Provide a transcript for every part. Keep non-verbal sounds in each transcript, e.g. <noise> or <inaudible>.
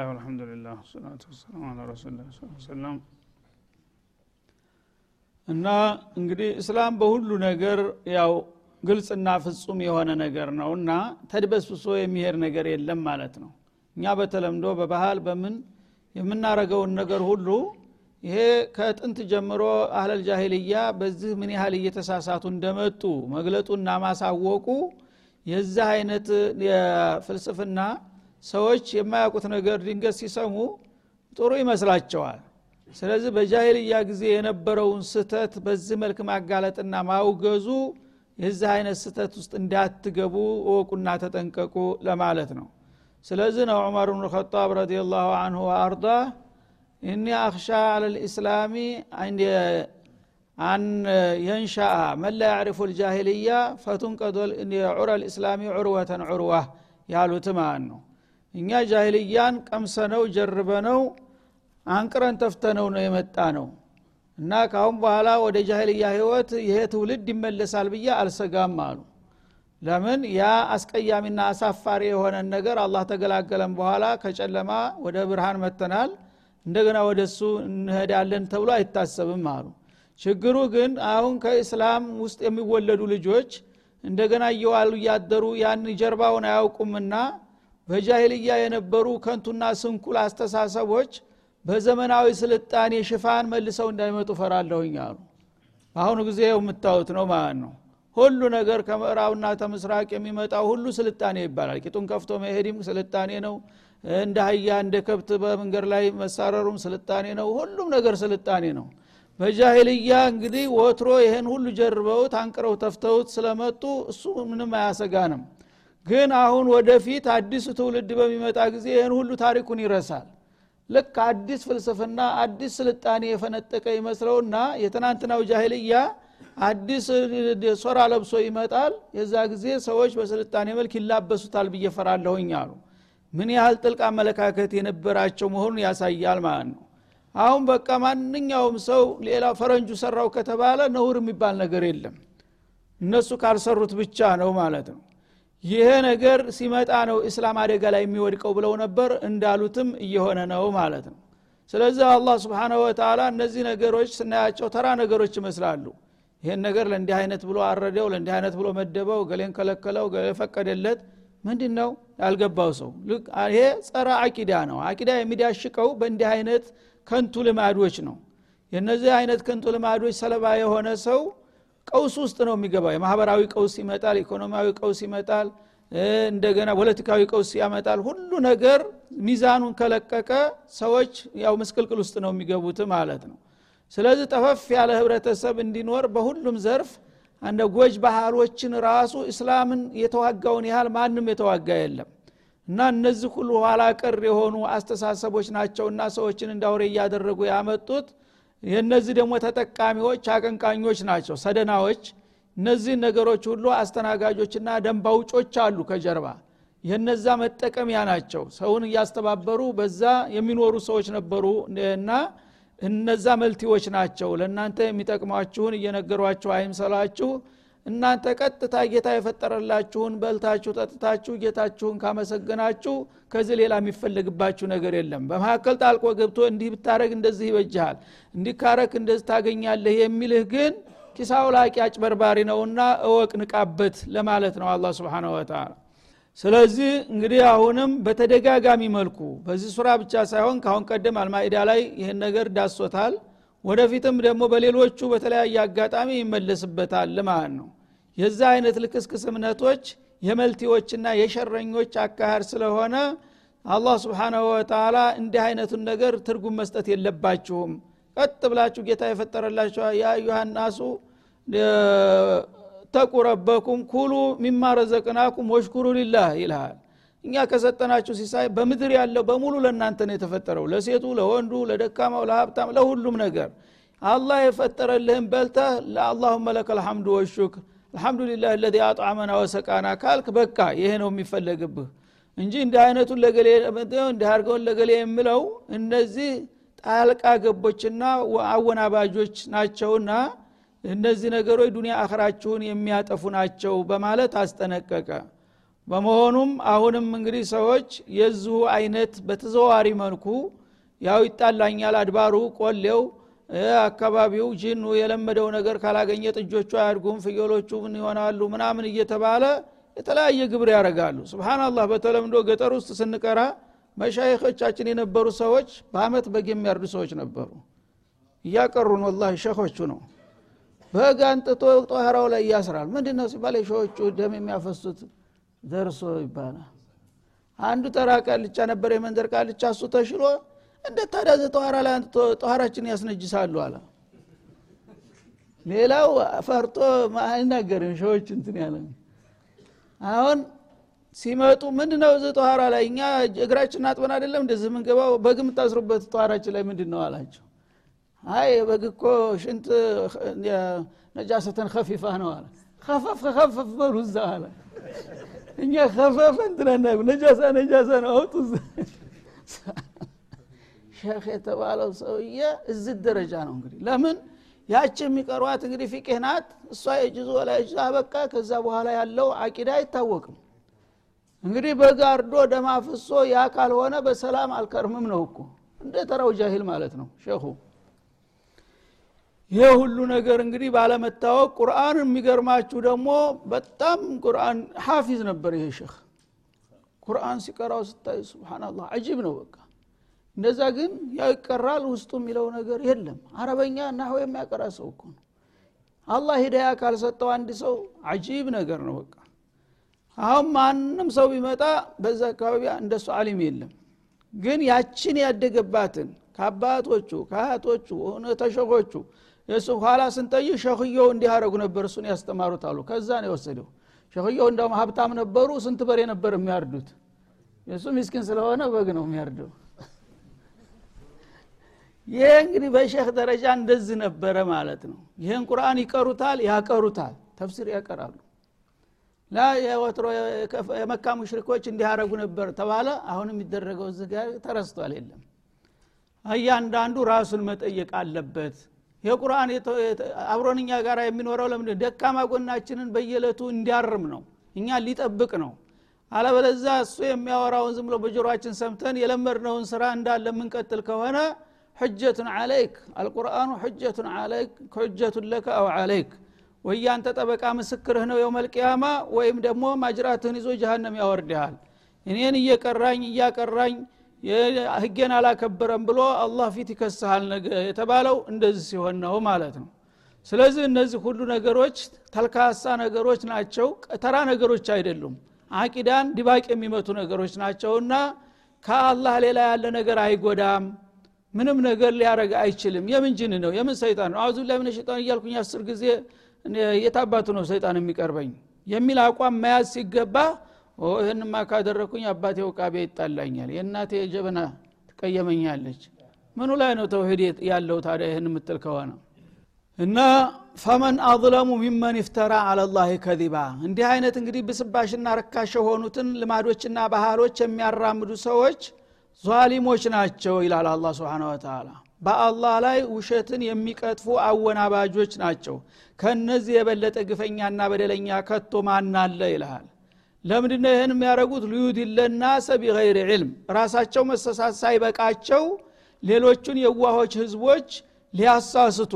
ብስሚላህ አልሐምዱሊላህ ሰላቱ ወሰላም አላ ረሱላ ሰለም እና እንግዲህ እስላም በሁሉ ነገር ያው ግልጽና ፍጹም የሆነ ነገር ነው እና ተድበስብሶ የሚሄድ ነገር የለም ማለት ነው። እኛ በተለምዶ በባህል በምን የምናረገውን ነገር ሁሉ ይሄ ከጥንት ጀምሮ አህለል ጃሂልያ በዚህ ምን ያህል እየተሳሳቱ እንደመጡ መግለጡና ማሳወቁ የዚህ አይነት የፍልስፍና ሰዎች የማያውቁት ነገር ድንገት ሲሰሙ ጥሩ ይመስላቸዋል። ስለዚህ በጃሂልያ ጊዜ የነበረውን ስተት በዚህ መልክ ማጋለጥና ማውገዙ የዚህ አይነት ስተት ውስጥ እንዳትገቡ እወቁና ተጠንቀቁ ለማለት ነው። ስለዚህ ነው ዑመር ብን ኸጣብ ረዲላሁ አንሁ ወአርዳ እኒ አክሻ አለ ልእስላሚ አን የንሻአ መን ላ ያዕሪፉ ልጃሂልያ ፈቱንቀዶ ዑረ ልእስላሚ ዑርወተን ዑርዋ ያሉት ማለት ነው እኛ ጃሂልያን ቀምሰነው ጀርበነው አንቅረን ተፍተነው ነው የመጣ ነው እና ካሁን በኋላ ወደ ጃሂልያ ህይወት ይሄ ትውልድ ይመለሳል ብዬ አልሰጋም አሉ። ለምን? ያ አስቀያሚና አሳፋሪ የሆነን ነገር አላህ ተገላገለን በኋላ ከጨለማ ወደ ብርሃን መተናል እንደገና ወደ እሱ እንሄዳለን ተብሎ አይታሰብም አሉ። ችግሩ ግን አሁን ከእስላም ውስጥ የሚወለዱ ልጆች እንደገና እየዋሉ እያደሩ ያን ጀርባውን አያውቁምና በጃሂልያ የነበሩ ከንቱና ስንኩል አስተሳሰቦች በዘመናዊ ስልጣኔ ሽፋን መልሰው እንዳይመጡ ፈራለሁኝ አሉ። በአሁኑ ጊዜ የምታዩት ነው ማለት ነው። ሁሉ ነገር ከምዕራብና ተምስራቅ የሚመጣው ሁሉ ስልጣኔ ይባላል። ቂጡን ከፍቶ መሄድም ስልጣኔ ነው። እንደ አህያ እንደ ከብት በመንገድ ላይ መሳረሩም ስልጣኔ ነው። ሁሉም ነገር ስልጣኔ ነው። በጃሂልያ እንግዲህ ወትሮ ይህን ሁሉ ጀርበውት አንቅረው ተፍተውት ስለመጡ እሱ ምንም አያሰጋንም ግን አሁን ወደፊት አዲሱ ትውልድ በሚመጣ ጊዜ ይህን ሁሉ ታሪኩን ይረሳል። ልክ አዲስ ፍልስፍና አዲስ ስልጣኔ የፈነጠቀ ይመስለውና የትናንትናው ጃሂልያ አዲስ ሶራ ለብሶ ይመጣል። የዛ ጊዜ ሰዎች በስልጣኔ መልክ ይላበሱታል ብዬ ፈራለሁኝ አሉ። ምን ያህል ጥልቅ አመለካከት የነበራቸው መሆኑን ያሳያል ማለት ነው። አሁን በቃ ማንኛውም ሰው ሌላ ፈረንጁ ሰራው ከተባለ ነውር የሚባል ነገር የለም። እነሱ ካልሰሩት ብቻ ነው ማለት ነው ይሄ ነገር ሲመጣ ነው እስላም አደጋ ላይ የሚወድቀው ብለው ነበር። እንዳሉትም እየሆነ ነው ማለት ነው። ስለዚህ አላህ ስብሓነ ወተላ እነዚህ ነገሮች ስናያቸው ተራ ነገሮች ይመስላሉ። ይሄን ነገር ለእንዲህ አይነት ብሎ አረደው ለእንዲህ አይነት ብሎ መደበው ገሌን ከለከለው ገሌ ፈቀደለት። ምንድን ነው ያልገባው ሰው? ይሄ ጸረ አቂዳ ነው። አቂዳ የሚዳሽቀው በእንዲህ አይነት ከንቱ ልማዶች ነው። የነዚህ አይነት ከንቱ ልማዶች ሰለባ የሆነ ሰው ቀውስ ውስጥ ነው የሚገባው። የማህበራዊ ቀውስ ይመጣል ኢኮኖሚያዊ ቀውስ ይመጣል እንደገና ፖለቲካዊ ቀውስ ያመጣል። ሁሉ ነገር ሚዛኑን ከለቀቀ ሰዎች ያው ምስቅልቅል ውስጥ ነው የሚገቡት ማለት ነው። ስለዚህ ጠፈፍ ያለ ህብረተሰብ እንዲኖር በሁሉም ዘርፍ እንደ ጎጅ ባህሎችን ራሱ እስላምን የተዋጋውን ያህል ማንም የተዋጋ የለም። እና እነዚህ ሁሉ ኋላ ቀር የሆኑ አስተሳሰቦች ናቸውና ሰዎችን እንዳውሬ እያደረጉ ያመጡት የእነዚህ ደግሞ ተጠቃሚዎች አቀንቃኞች ናቸው ሰደናዎች። እነዚህ ነገሮች ሁሉ አስተናጋጆችና ደንባውጮች አሉ ከጀርባ። የነዛ መጠቀሚያ ናቸው። ሰውን እያስተባበሩ በዛ የሚኖሩ ሰዎች ነበሩ እና እነዛ መልቲዎች ናቸው። ለእናንተ የሚጠቅሟችሁን እየነገሯችሁ አይምሰላችሁ እናንተ ቀጥታ ጌታ የፈጠረላችሁን በልታችሁ ጠጥታችሁ ጌታችሁን ካመሰገናችሁ ከዚህ ሌላ የሚፈለግባችሁ ነገር የለም። በመካከል ጣልቆ ገብቶ እንዲህ ብታረግ እንደዚህ ይበጅሃል እንዲህ ካረክ እንደዚህ ታገኛለህ የሚልህ ግን ኪሳው ላቂ አጭበርባሪ ነውና እወቅ ንቃበት ለማለት ነው አላ ስብን ወተላ ስለዚህ እንግዲህ አሁንም በተደጋጋሚ መልኩ በዚህ ሱራ ብቻ ሳይሆን ካሁን ቀደም አልማኢዳ ላይ ይህን ነገር ዳሶታል ወደፊትም ደግሞ በሌሎቹ በተለያየ አጋጣሚ ይመለስበታል ማለት ነው። የዛ አይነት ልክስክስ እምነቶች የመልቲዎችና የሸረኞች አካሄድ ስለሆነ አላህ ስብሓናሁ ወተላ እንዲህ አይነቱን ነገር ትርጉም መስጠት የለባችሁም። ቀጥ ብላችሁ ጌታ የፈጠረላችሁ ተቁ ረበኩም ኩሉ ሚማ ወሽኩሩ ሊላህ ይልሃል እኛ ከሰጠናችሁ ሲሳይ በምድር ያለው በሙሉ ለእናንተ ነው የተፈጠረው። ለሴቱ ለወንዱ ለደካማው ለሀብታም ለሁሉም ነገር አላህ የፈጠረልህን በልተህ ለአላሁመ ለከ ልሐምዱ ወሹክር። አልሐምዱሊላህ ለዚ አጣመና ወሰቃና ካልክ በቃ ይሄ ነው የሚፈለግብህ እንጂ እንዲህ አይነቱን ለገሌ እንዲህ አድርገውን ለገሌ የምለው እነዚህ ጣልቃ ገቦችና አወናባጆች ናቸውና እነዚህ ነገሮች ዱኒያ አኸራችሁን የሚያጠፉ ናቸው በማለት አስጠነቀቀ በመሆኑም አሁንም እንግዲህ ሰዎች የዚሁ አይነት በተዘዋሪ መልኩ ያው ይጣላኛል አድባሩ ቆሌው አካባቢው ጅኑ የለመደው ነገር ካላገኘ ጥጆቹ አያድጉም ፍየሎቹ ምን ይሆናሉ ምናምን እየተባለ የተለያየ ግብር ያደርጋሉ። ስብናላህ በተለምዶ ገጠር ውስጥ ስንቀራ መሻይኮቻችን የነበሩ ሰዎች በአመት በግ የሚያርዱ ሰዎች ነበሩ። እያቀሩን ወላ ሸኾቹ ነው። በግ አንጥቶ ጧህራው ላይ ያስራል። ምንድ ነው ሲባል የሸዎቹ ደም የሚያፈሱት ደርሶ ይባላል። አንዱ ተራ ቃልቻ ነበር የመንደር ቃልቻ እሱ ተሽሎ እንደ ታዲያ ጠኋራ ላይ ጠኋራችን ያስነጅሳሉ አለ። ሌላው ፈርጦ አይናገርም ሸዎች እንትን ያለ። አሁን ሲመጡ ምንድ ነው እዚህ ጠኋራ ላይ? እኛ እግራችን አጥበን አይደለም እንደዚህ የምንገባው? በግ የምታስሩበት ጠኋራችን ላይ ምንድን ነው አላቸው። አይ በግ እኮ ሽንት ነጃሰተን ከፊፋ ነው አለ። ከፈፍ ከፈፍ በሉ አለ እኛ ከፈፍ እንትናና ነጃሳ ነጃሳ ነው። አውጡ ሼክ የተባለው ሰውዬ እዚህ ደረጃ ነው እንግዲህ። ለምን? ያች የሚቀሯት እንግዲህ ፊቅህ ናት። እሷ የጅዙ ወላ የጅዙ አበቃ። ከዛ በኋላ ያለው አቂዳ አይታወቅም። እንግዲህ በጋርዶ ደማፍሶ ያ ካልሆነ በሰላም አልከርምም ነው እኮ። እንደ ተራው ጃሂል ማለት ነው ሼኹ ይህ ሁሉ ነገር እንግዲህ ባለመታወቅ ቁርአን የሚገርማችሁ ደግሞ በጣም ቁርአን ሐፊዝ ነበር ይሄ ሼክ ቁርአን ሲቀራው ስታይ ስብናላህ አጂብ ነው በቃ። እንደዛ ግን ያው ይቀራል ውስጡ የሚለው ነገር የለም። አረበኛ ናሁ የሚያቀራ ሰው እኮ ነው። አላህ ሂዳያ ካልሰጠው አንድ ሰው አጂብ ነገር ነው በቃ። አሁን ማንም ሰው ቢመጣ በዛ አካባቢ እንደሱ አሊም የለም። ግን ያችን ያደገባትን ከአባቶቹ ከአያቶቹ ተሸኾቹ የእሱ ኋላ ስንጠይ ሸክየው እንዲህ አረጉ ነበር እሱን ያስተማሩት አሉ። ከዛ ነው የወሰደው። ሸክየው እንደውም ሀብታም ነበሩ ስንት በሬ ነበር የሚያርዱት? የእሱ ሚስኪን ስለሆነ በግ ነው የሚያርደው። ይህ እንግዲህ በሼክ ደረጃ እንደዚህ ነበረ ማለት ነው። ይህን ቁርአን ይቀሩታል ያቀሩታል ተፍሲር ያቀራሉ። ላ የወትሮ የመካ ሙሽሪኮች እንዲያረጉ ነበር ተባለ። አሁን የሚደረገው እዚህ ጋር ተረስቷል የለም። እያንዳንዱ ራሱን መጠየቅ አለበት የቁርአን አብሮንኛ ጋር የሚኖረው ለምንድ ደካማ ጎናችንን በየለቱ እንዲያርም ነው። እኛ ሊጠብቅ ነው። አለበለዛ እሱ የሚያወራውን ዝም ብሎ በጆሮችን ሰምተን የለመድነውን ስራ እንዳለ የምንቀጥል ከሆነ ሕጀቱን አለይክ አልቁርአኑ ሕጀቱን አለይክ ሕጀቱን ለከ አው አለይክ ወይ አንተ ጠበቃ ምስክርህ ነው የውመልቅያማ ወይም ደግሞ ማጅራትህን ይዞ ጀሃነም ያወርድሃል። እኔን እየቀራኝ እያቀራኝ ህጌን አላከበረም ብሎ አላህ ፊት ይከስሃል ነገ የተባለው እንደዚህ ሲሆን ነው ማለት ነው። ስለዚህ እነዚህ ሁሉ ነገሮች ተልካሳ ነገሮች ናቸው። ተራ ነገሮች አይደሉም። አቂዳን ድባቅ የሚመቱ ነገሮች ናቸውና ከአላህ ሌላ ያለ ነገር አይጎዳም። ምንም ነገር ሊያረግ አይችልም። የምን ጅን ነው? የምን ሰይጣን ነው? አዙ ላይ ምን ሸጣን እያልኩኝ አስር ጊዜ የታባቱ ነው ሰይጣን የሚቀርበኝ? የሚል አቋም መያዝ ሲገባ ይህንማ ካደረግኩኝ አባቴ ውቃቤ ይጣላኛል የእናቴ ጀበና ትቀየመኛለች። ምኑ ላይ ነው ተውሂድ ያለው ታዲያ ይህን የምትል ከሆነ? እና ፈመን አظለሙ ሚመን ይፍተራ አለላህ ከዚባ። እንዲህ አይነት እንግዲህ ብስባሽና ረካሽ የሆኑትን ልማዶችና ባህሎች የሚያራምዱ ሰዎች ዟሊሞች ናቸው ይላል አላ ስብን ወተላ በአላህ ላይ ውሸትን የሚቀጥፉ አወናባጆች ናቸው። ከነዚህ የበለጠ ግፈኛና በደለኛ ከቶ ማናለ ይልሃል ለምንድነው ይህን የሚያደረጉት ሊዩድለናሰ ቢገይር ዕልም ራሳቸው መሰሳት ሳይበቃቸው ሌሎቹን የዋሆች ህዝቦች ሊያሳስቱ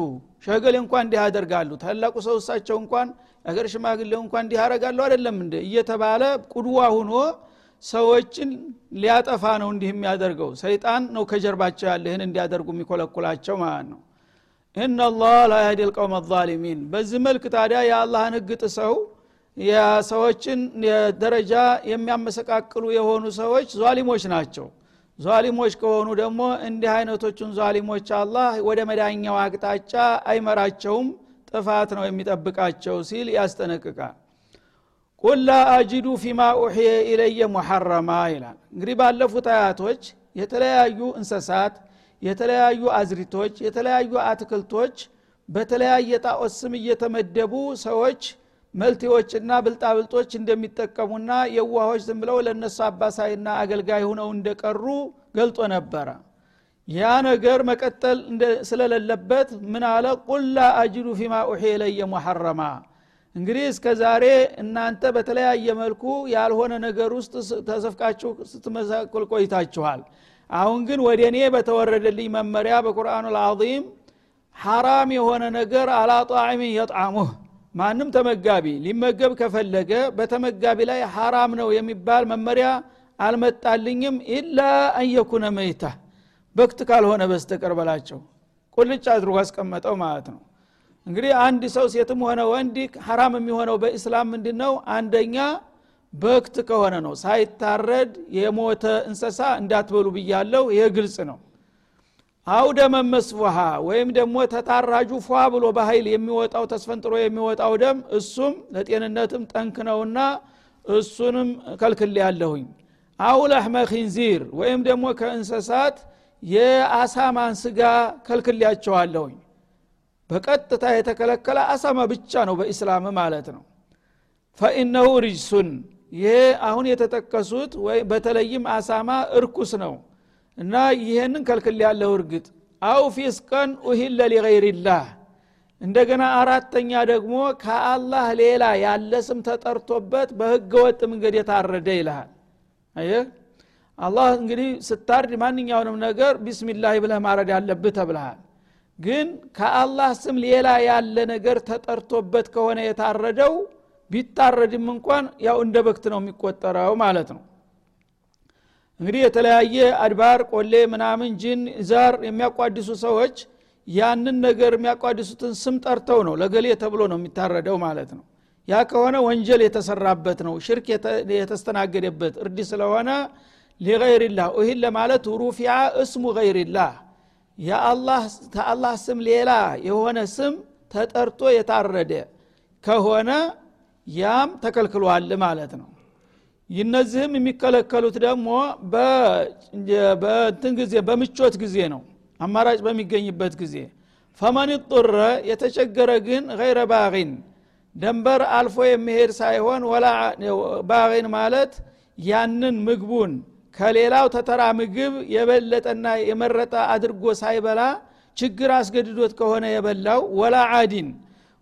ሸገሌ እንኳን እንዲህ ያደርጋሉ። ታላቁ ሰው እሳቸው እንኳን የሀገር ሽማግሌው እንኳን እንዲህ ያደረጋሉ አይደለም እንደ እየተባለ ቁድዋ ሁኖ ሰዎችን ሊያጠፋ ነው እንዲህ የሚያደርገው። ሰይጣን ነው ከጀርባቸው ያለ ይህን እንዲያደርጉ የሚኮለኩላቸው ማለት ነው። እናላህ ላ ያህዲ ልቀውም በዚህ መልክ ታዲያ የአላህን ህግ ጥሰው የሰዎችን ደረጃ የሚያመሰቃቅሉ የሆኑ ሰዎች ዟሊሞች ናቸው። ዟሊሞች ከሆኑ ደግሞ እንዲህ አይነቶቹን ዟሊሞች አላህ ወደ መዳኛው አቅጣጫ አይመራቸውም ጥፋት ነው የሚጠብቃቸው ሲል ያስጠነቅቃል። ቁል ላ አጅዱ ፊማ ኡሕየ ኢለየ ሙሐረማ ይላል። እንግዲህ ባለፉት አያቶች የተለያዩ እንሰሳት የተለያዩ አዝሪቶች የተለያዩ አትክልቶች በተለያየ ጣዖት ስም እየተመደቡ ሰዎች መልቴዎችና ብልጣብልጦች እንደሚጠቀሙና የዋሆች ዝም ብለው ለእነሱ አባሳይና አገልጋይ ሁነው እንደቀሩ ገልጦ ነበረ። ያ ነገር መቀጠል ስለሌለበት ምን አለ? ቁል ላ አጅዱ ፊማ ኡሕየ ኢለየ ሙሐረማ። እንግዲህ እስከ ዛሬ እናንተ በተለያየ መልኩ ያልሆነ ነገር ውስጥ ተሰፍቃችሁ ስትመሳቅል ቆይታችኋል። አሁን ግን ወደ እኔ በተወረደልኝ መመሪያ በቁርአኑ ልዓظም ሐራም የሆነ ነገር አላ ጣዕሚን የጣሙህ ማንም ተመጋቢ ሊመገብ ከፈለገ በተመጋቢ ላይ ሐራም ነው የሚባል መመሪያ አልመጣልኝም ኢላ አንየኩነ መይታ። በክት ካልሆነ በስተቀር በላቸው። ቁልጭ አድርጎ አስቀመጠው ማለት ነው። እንግዲህ አንድ ሰው ሴትም ሆነ ወንድ ሐራም የሚሆነው በኢስላም ምንድ ነው አንደኛ በክት ከሆነ ነው። ሳይታረድ የሞተ እንሰሳ እንዳትበሉ ብያለው ይሄ ግልጽ ነው አውደ መመስፉሃ ወይም ደግሞ ተታራጁ ፏ ብሎ በኃይል የሚወጣው ተስፈንጥሮ የሚወጣው ደም እሱም ለጤንነትም ጠንክ ነውና እሱንም ከልክል ያለሁኝ አው ኪንዚር ወይም ደግሞ ከእንሰሳት የአሳማን ስጋ ከልክልያቸዋለሁኝ። በቀጥታ የተከለከለ አሳማ ብቻ ነው በኢስላም ማለት ነው። ፈኢነሁ ሪጅሱን ይሄ አሁን የተጠቀሱት በተለይም አሳማ እርኩስ ነው እና ይሄንን ከልክል ያለው እርግጥ። አው ፊስቀን ኡሂለ ሊገይሪላህ። እንደገና አራተኛ ደግሞ ከአላህ ሌላ ያለ ስም ተጠርቶበት በህገ ወጥ መንገድ የታረደ ይልሃል። አየህ? አላህ እንግዲህ ስታርድ ማንኛውንም ነገር ቢስሚላህ ብለህ ማረድ አለብህ ተብልሃል ግን ከአላህ ስም ሌላ ያለ ነገር ተጠርቶበት ከሆነ የታረደው ቢታረድም እንኳን ያው እንደ በክት ነው የሚቆጠረው ማለት ነው እንግዲህ የተለያየ አድባር ቆሌ ምናምን ጅን ዛር የሚያቋድሱ ሰዎች ያንን ነገር የሚያቋድሱትን ስም ጠርተው ነው ለገሌ ተብሎ ነው የሚታረደው ማለት ነው። ያ ከሆነ ወንጀል የተሰራበት ነው ሽርክ የተስተናገደበት እርድ ስለሆነ ሊገይርላህ። ይህን ለማለት ሩፊያ እስሙ ገይርላህ። የአላህ ስም ሌላ የሆነ ስም ተጠርቶ የታረደ ከሆነ ያም ተከልክሏል ማለት ነው እነዚህም የሚከለከሉት ደግሞ በእንትን ጊዜ በምቾት ጊዜ ነው። አማራጭ በሚገኝበት ጊዜ። ፈመን ጡረ የተቸገረ ግን ገይረ ባቂን ደንበር አልፎ የሚሄድ ሳይሆን ወላ ባቂን ማለት ያንን ምግቡን ከሌላው ተተራ ምግብ የበለጠና የመረጠ አድርጎ ሳይበላ ችግር አስገድዶት ከሆነ የበላው ወላ አዲን።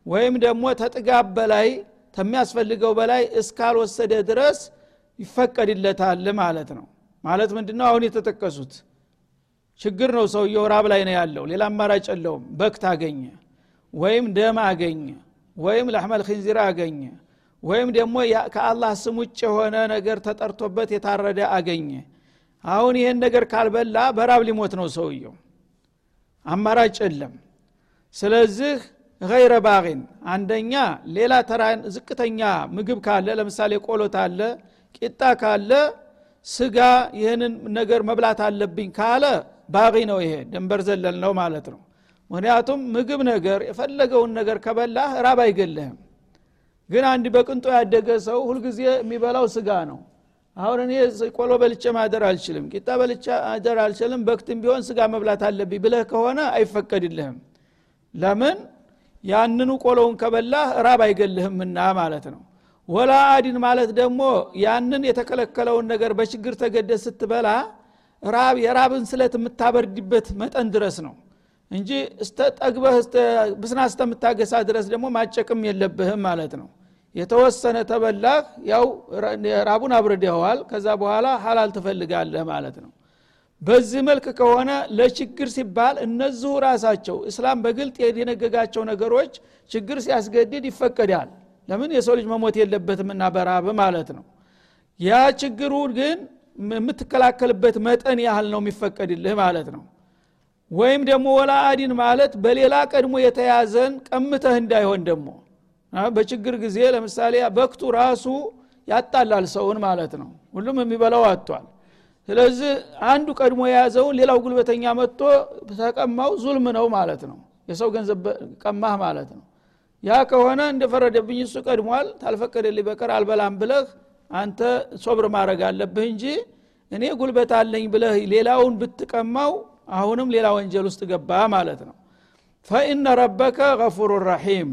ወይም ደግሞ ተጥጋብ በላይ ከሚያስፈልገው በላይ እስካልወሰደ ድረስ ይፈቀድለታል ማለት ነው። ማለት ምንድነው? አሁን የተጠቀሱት ችግር ነው። ሰውየው ራብ ላይ ነው ያለው። ሌላ አማራጭ የለውም። በክት አገኘ ወይም ደም አገኘ ወይም ለሕመል ኪንዚር አገኘ ወይም ደግሞ ከአላህ ስም ውጭ የሆነ ነገር ተጠርቶበት የታረደ አገኘ። አሁን ይህን ነገር ካልበላ በራብ ሊሞት ነው ሰውየው። አማራጭ የለም። ስለዚህ ገይረ ባቂን አንደኛ ሌላ ተራ ዝቅተኛ ምግብ ካለ ለምሳሌ ቆሎት አለ ቂጣ ካለ ስጋ ይህንን ነገር መብላት አለብኝ ካለ ባቂ ነው ይሄ ድንበር ዘለል ነው ማለት ነው። ምክንያቱም ምግብ ነገር የፈለገውን ነገር ከበላህ ራብ አይገልህም። ግን አንድ በቅንጦ ያደገ ሰው ሁልጊዜ የሚበላው ስጋ ነው። አሁን እኔ ቆሎ በልቼ ማደር አልችልም ቂጣ በልቼ ማደር አልችልም። በክትም ቢሆን ስጋ መብላት አለብኝ ብለህ ከሆነ አይፈቀድልህም። ለምን? ያንኑ ቆሎውን ከበላህ ራብ አይገልህምና ማለት ነው ወላ አዲን ማለት ደግሞ ያንን የተከለከለውን ነገር በችግር ተገደ ስትበላ ራብ የራብን ስለት የምታበርድበት መጠን ድረስ ነው እንጂ ጠግበህ ብስና እስተምታገሳ ድረስ ደግሞ ማጨቅም የለብህም ማለት ነው። የተወሰነ ተበላህ ያው ራቡን አብርደኸዋል ከዛ በኋላ ሀላል ትፈልጋለህ ማለት ነው። በዚህ መልክ ከሆነ ለችግር ሲባል እነዚሁ ራሳቸው እስላም በግልጥ የደነገጋቸው ነገሮች ችግር ሲያስገድድ ይፈቀዳል ለምን የሰው ልጅ መሞት የለበትምና በራብ ማለት ነው? ያ ችግሩ ግን የምትከላከልበት መጠን ያህል ነው የሚፈቀድልህ ማለት ነው። ወይም ደግሞ ወላ አዲን ማለት በሌላ ቀድሞ የተያዘን ቀምተህ እንዳይሆን ደግሞ በችግር ጊዜ ለምሳሌ በክቱ ራሱ ያጣላል ሰውን ማለት ነው። ሁሉም የሚበላው አጥቷል። ስለዚህ አንዱ ቀድሞ የያዘውን ሌላው ጉልበተኛ መጥቶ ተቀማው ዙልም ነው ማለት ነው። የሰው ገንዘብ ቀማህ ማለት ነው ያ ከሆነ እንደፈረደብኝ እሱ ቀድሟል። ታልፈቀደልኝ በቀር አልበላም ብለህ አንተ ሶብር ማድረግ አለብህ እንጂ እኔ ጉልበት አለኝ ብለህ ሌላውን ብትቀማው አሁንም ሌላ ወንጀል ውስጥ ገባ ማለት ነው። ፈኢነ ረበከ ገፉሩ ረሒም።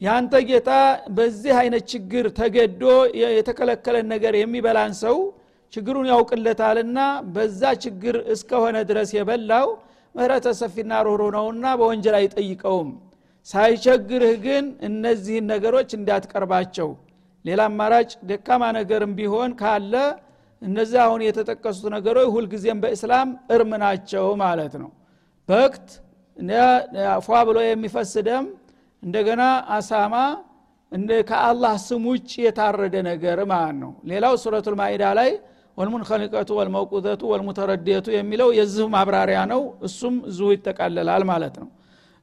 ያንተ ጌታ በዚህ አይነት ችግር ተገዶ የተከለከለን ነገር የሚበላን ሰው ችግሩን ያውቅለታልና በዛ ችግር እስከሆነ ድረስ የበላው ምህረተ ሰፊና ሮሮ ነውና በወንጀል አይጠይቀውም ሳይቸግርህ ግን እነዚህን ነገሮች እንዳትቀርባቸው። ሌላ አማራጭ ደካማ ነገርም ቢሆን ካለ እነዚህ አሁን የተጠቀሱት ነገሮች ሁልጊዜም በእስላም እርም ናቸው ማለት ነው። በክት ፏ ብሎ የሚፈስ ደም እንደገና አሳማ ከአላህ ስም ውጭ የታረደ ነገር ማለት ነው። ሌላው ሱረቱል ማኢዳ ላይ ወልሙንከኒቀቱ ወልመውቁዘቱ ወልሙተረዲየቱ የሚለው የዚሁ ማብራሪያ ነው። እሱም እዚሁ ይጠቃለላል ማለት ነው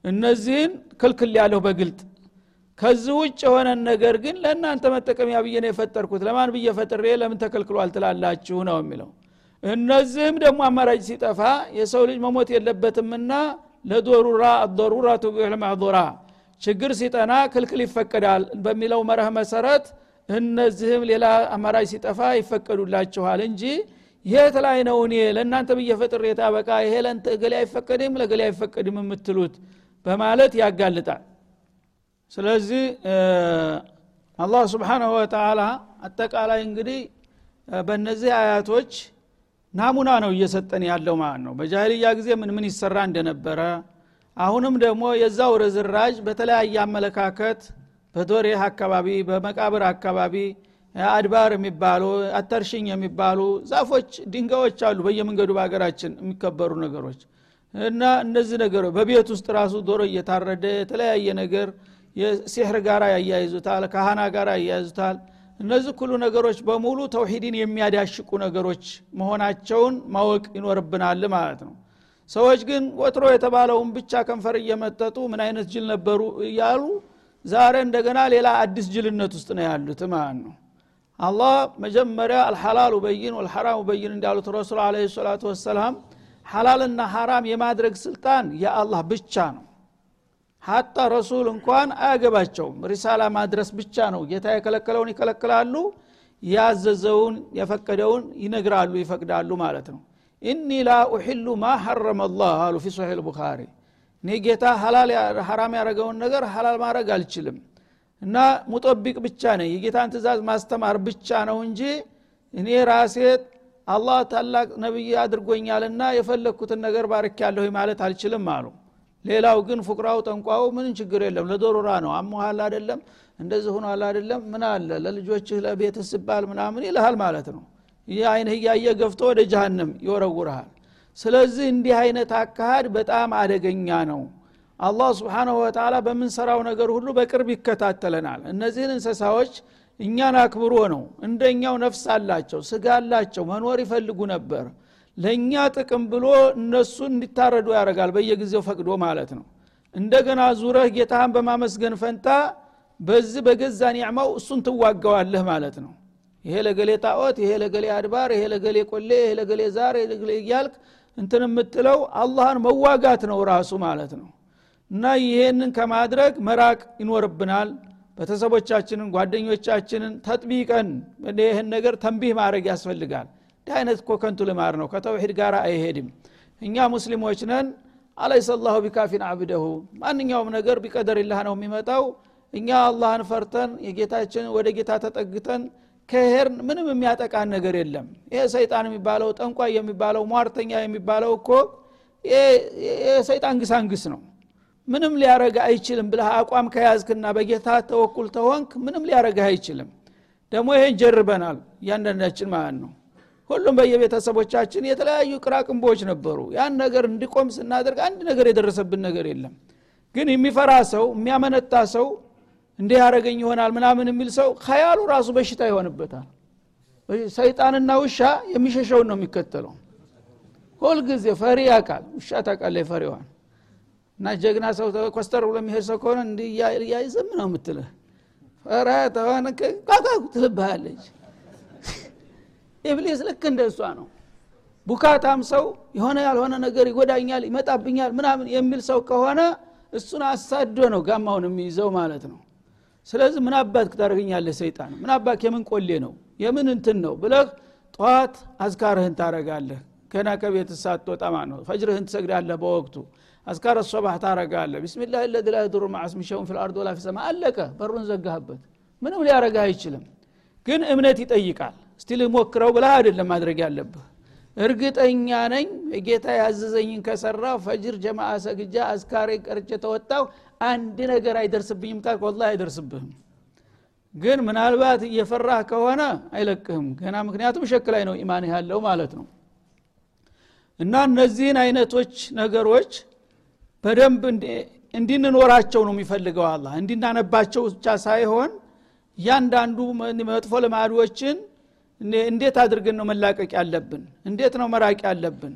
እነዚህን ክልክል ያለሁ በግልጥ። ከዚህ ውጭ የሆነን ነገር ግን ለእናንተ መጠቀሚያ ብዬ ነው የፈጠርኩት። ለማን ብዬ ፈጥሬ ለምን ተከልክሏል ትላላችሁ ነው የሚለው። እነዚህም ደግሞ አማራጭ ሲጠፋ የሰው ልጅ መሞት የለበትምና ለዶሩራ አዶሩራ ቱቢሕ ልማዕዱራ ችግር ሲጠና ክልክል ይፈቀዳል በሚለው መርህ መሰረት እነዚህም ሌላ አማራጭ ሲጠፋ ይፈቀዱላችኋል እንጂ የት ላይ ነው እኔ ለእናንተ ብዬ ፈጥሬ ይሄ ለንተ እገሌ አይፈቀድም ለገሌ አይፈቀድም የምትሉት በማለት ያጋልጣል። ስለዚህ አላህ ስብሓናሁ ወተላ አጠቃላይ እንግዲህ በእነዚህ አያቶች ናሙና ነው እየሰጠን ያለው ማለት ነው። በጃህልያ ጊዜ ምን ምን ይሰራ እንደነበረ አሁንም ደግሞ የዛው ርዝራዥ በተለያየ አመለካከት በዶሬህ አካባቢ በመቃብር አካባቢ አድባር የሚባሉ አተርሽኝ የሚባሉ ዛፎች ድንጋዮች አሉ በየመንገዱ በሀገራችን የሚከበሩ ነገሮች እና እነዚህ ነገሮች በቤት ውስጥ ራሱ ዶሮ እየታረደ የተለያየ ነገር የሲሕር ጋር ያያይዙታል ካህና ጋር ያያይዙታል። እነዚህ ሁሉ ነገሮች በሙሉ ተውሂድን የሚያዳሽቁ ነገሮች መሆናቸውን ማወቅ ይኖርብናል ማለት ነው። ሰዎች ግን ወትሮ የተባለውን ብቻ ከንፈር እየመጠጡ ምን አይነት ጅል ነበሩ እያሉ ዛሬ እንደገና ሌላ አዲስ ጅልነት ውስጥ ነው ያሉት ማለት ነው። አላህ መጀመሪያ አልሐላሉ በይን ወልሐራሙ በይን እንዳሉት ረሱል አለ ሰላቱ ወሰላም ሐላልና ሐራም የማድረግ ስልጣን የአላህ ብቻ ነው። ሀታ ረሱል እንኳን አያገባቸውም። ሪሳላ ማድረስ ብቻ ነው። ጌታ የከለከለውን ይከለክላሉ ያዘዘውን የፈቀደውን ይነግራሉ ይፈቅዳሉ ማለት ነው። ኢኒ ላ ኡሕሉ ማ ሐረመ አላህ አሉ ፊ ሶሒህ ልቡኻሪ እኔ ጌታ ሐራም ያደረገውን ነገር ሀላል ማድረግ አልችልም እና ሙጠቢቅ ብቻ ነኝ። የጌታን ትእዛዝ ማስተማር ብቻ ነው እንጂ እኔ ራሴ አላህ ታላቅ ነቢይ አድርጎኛልና የፈለግኩትን ነገር ባርክ ያለሁ ማለት አልችልም አሉ። ሌላው ግን ፉቅራው ጠንቋው ምንም ችግር የለም ለዶሮራ ነው። አሞሃል አደለም እንደዚህ ሆኗል አደለም ምን አለ? ለልጆችህ ለቤት ስባል ምናምን ይልሃል ማለት ነው። ይህ አይንህ እያየ ገፍቶ ወደ ጃሃንም ይወረውርሃል። ስለዚህ እንዲህ አይነት አካሃድ በጣም አደገኛ ነው። አላህ ስብሓናሁ ወተላ በምንሰራው ነገር ሁሉ በቅርብ ይከታተለናል። እነዚህን እንስሳዎች እኛን አክብሮ ነው። እንደኛው ነፍስ አላቸው ስጋ አላቸው መኖር ይፈልጉ ነበር። ለእኛ ጥቅም ብሎ እነሱን እንዲታረዱ ያደርጋል በየጊዜው ፈቅዶ ማለት ነው። እንደገና ዙረህ ጌታህን በማመስገን ፈንታ በዚህ በገዛ ኒዕማው እሱን ትዋጋዋለህ ማለት ነው። ይሄ ለገሌ ጣዖት ይሄ ለገሌ አድባር ይሄ ለገሌ ቆሌ ይሄ ለገሌ ዛር ለገሌ እያልክ እንትን የምትለው አላህን መዋጋት ነው ራሱ ማለት ነው። እና ይሄንን ከማድረግ መራቅ ይኖርብናል ቤተሰቦቻችንን ጓደኞቻችንን ተጥቢቀን ይህን ነገር ተንቢህ ማድረግ ያስፈልጋል። እንዲህ አይነት እኮ ከንቱ ልማር ነው። ከተውሒድ ጋር አይሄድም። እኛ ሙስሊሞች ነን። አለይሰ ላሁ ቢካፊን አብደሁ። ማንኛውም ነገር ቢቀደርላህ ነው የሚመጣው። እኛ አላህን ፈርተን የጌታችን ወደ ጌታ ተጠግተን ከሄርን ምንም የሚያጠቃን ነገር የለም። ይሄ ሰይጣን የሚባለው ጠንቋይ የሚባለው ሟርተኛ የሚባለው እኮ የሰይጣን ግሳንግስ ነው ምንም ሊያረጋ አይችልም ብለህ አቋም ከያዝክና በጌታ ተወኩል ተሆንክ ምንም ሊያረጋ አይችልም። ደግሞ ይሄን ጀርበናል እያንዳንዳችን ማለት ነው። ሁሉም በየቤተሰቦቻችን የተለያዩ ቅራቅንቦች ነበሩ። ያን ነገር እንዲቆም ስናደርግ አንድ ነገር የደረሰብን ነገር የለም። ግን የሚፈራ ሰው የሚያመነታ ሰው እንዲህ ያደረገኝ ይሆናል ምናምን የሚል ሰው ከያሉ ራሱ በሽታ ይሆንበታል። ሰይጣንና ውሻ የሚሸሸውን ነው የሚከተለው። ሁልጊዜ ፈሪ ያቃል ውሻ ታቃለ ፈሪዋን እና ጀግና ሰው ኮስተር ብሎ የሚሄድ ሰው ከሆነ እንዲ እያይዘም ነው የምትልህ። ፈራ ቃቃ ትልብሃለች። ኢብሊስ ልክ እንደ እሷ ነው። ቡካታም ሰው የሆነ ያልሆነ ነገር ይጎዳኛል ይመጣብኛል ምናምን የሚል ሰው ከሆነ እሱን አሳዶ ነው ጋማውን የሚይዘው ማለት ነው። ስለዚህ ምን አባት ታደረግኛለህ ሰይጣን? ምን አባት የምን ቆሌ ነው? የምን እንትን ነው ብለህ ጠዋት አዝካርህን ታረጋለህ ገና ከቤት ሳትወጣ ማለት ነው። ፈጅርህን ትሰግዳለህ በወቅቱ አዝካር ሶባህ ታረጋለህ። ቢስሚላህ ለዚ ላ የዱሩ ማዕስሚ ፊ ልአርድ ወላ ፊሰማ አለቀ በሩን ዘጋህበት። ምንም ሊያረጋ አይችልም። ግን እምነት ይጠይቃል። እስቲ ልሞክረው ብለህ አይደለም ማድረግ ያለብህ። እርግጠኛ ነኝ ጌታ ያዘዘኝን ከሰራው ፈጅር ጀማአ ሰግጃ አዝካሬ ቀርቼ ተወጣው አንድ ነገር አይደርስብኝም ካልክ ወላ አይደርስብህም። ግን ምናልባት እየፈራህ ከሆነ አይለቅህም። ገና ምክንያቱም ሸክ ላይ ነው ኢማን ያለው ማለት ነው። እና እነዚህን አይነቶች ነገሮች በደንብ እንዲንኖራቸው ነው የሚፈልገው አላ እንዲናነባቸው ብቻ ሳይሆን እያንዳንዱ መጥፎ ልማዶችን እንዴት አድርገን ነው መላቀቅ ያለብን? እንዴት ነው መራቅ ያለብን?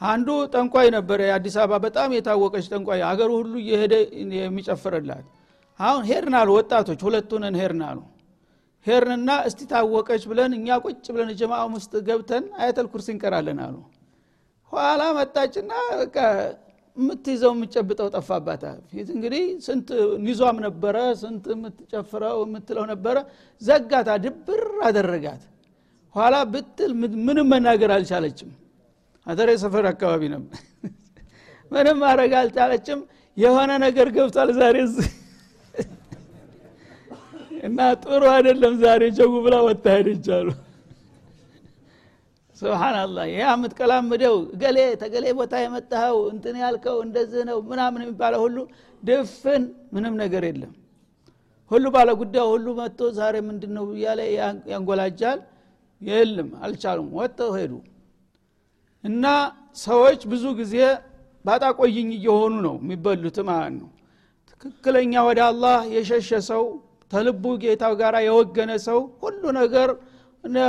አንዱ ጠንቋይ ነበረ የአዲስ አበባ በጣም የታወቀች ጠንቋይ አገሩ ሁሉ እየሄደ የሚጨፍርላት። አሁን ሄድናሉ ወጣቶች ሁለቱንን ሄድናሉ ሄርንና እስቲ ታወቀች ብለን እኛ ቁጭ ብለን ጀማአም ውስጥ ገብተን አያተል ኩርሲ እንቀራለን አሉ። ኋላ መጣችና የምትይዘው የምትጨብጠው ጠፋባታ ፊት እንግዲህ ስንት ኒዟም ነበረ ስንት የምትጨፍረው የምትለው ነበረ። ዘጋታ ድብር አደረጋት። ኋላ ብትል ምንም መናገር አልቻለችም። አተሬ ሰፈር አካባቢ ነበር <laughs> ምንም ማድረግ አልቻለችም። የሆነ ነገር ገብቷል ዛሬ <laughs> እና ጥሩ አይደለም ዛሬ ጀጉ ብላ ወጣ ሄደች ስብናላህ ይህ የምትቀላምደው ገሌ ተገሌ ቦታ የመጣኸው እንትን ያልከው እንደዚህ ነው ምናምን የሚባለው ሁሉ ድፍን ምንም ነገር የለም። ሁሉ ባለ ጉዳዩ ሁሉ መጥቶ ዛሬ ምንድን ነው እያለ ያንጎላጃል? የለም አልቻሉም ወጥተው ሄዱ። እና ሰዎች ብዙ ጊዜ ባጣቆይኝ እየሆኑ ነው የሚበሉት ማለት ነው። ትክክለኛ ወደ አላህ የሸሸ ሰው ተልቡ ጌታው ጋር የወገነ ሰው ሁሉ ነገር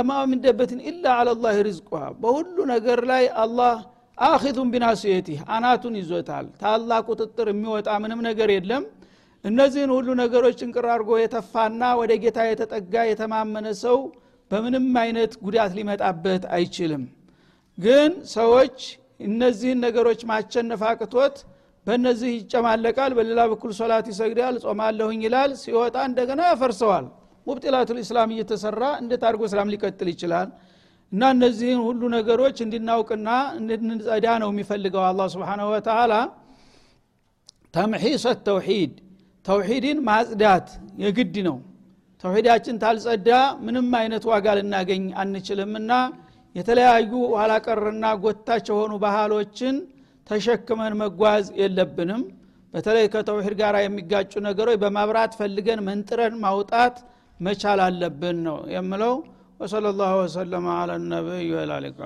ማሚንደበትን ኢላ አለላህ ሪዝቁሃ በሁሉ ነገር ላይ አላህ አኪዙን ቢናስየቲህ አናቱን ይዞታል። ታላቅ ቁጥጥር የሚወጣ ምንም ነገር የለም። እነዚህን ሁሉ ነገሮች ጭንቅር አድርጎ የተፋና ወደ ጌታ የተጠጋ የተማመነ ሰው በምንም አይነት ጉዳት ሊመጣበት አይችልም። ግን ሰዎች እነዚህን ነገሮች ማቸነፍ አቅቶት በእነዚህ ይጨማለቃል በሌላ በኩል ሶላት ይሰግዳል ጾማለሁኝ ይላል። ሲወጣ እንደገና ያፈርሰዋል ሙብጢላቱል ኢስላም እየተሰራ እንዴት አድርጎ እስላም ሊቀጥል ይችላል? እና እነዚህን ሁሉ ነገሮች እንድናውቅና እንድንጸዳ ነው የሚፈልገው አላ ስብንሁ ወተላ ተምሒሰት ተውሒድ ተውሒድን ማጽዳት የግድ ነው። ተውሒዳችን ታልጸዳ ምንም አይነት ዋጋ ልናገኝ አንችልምና የተለያዩ ኋላቀርና ጎታች የሆኑ ባህሎችን ተሸክመን መጓዝ የለብንም። በተለይ ከተውሒድ ጋር የሚጋጩ ነገሮች በማብራት ፈልገን መንጥረን ማውጣት መቻል አለብን ነው የምለው። ወሰለ ላሁ ወሰለማ አላ ነቢይ ወላሊቃ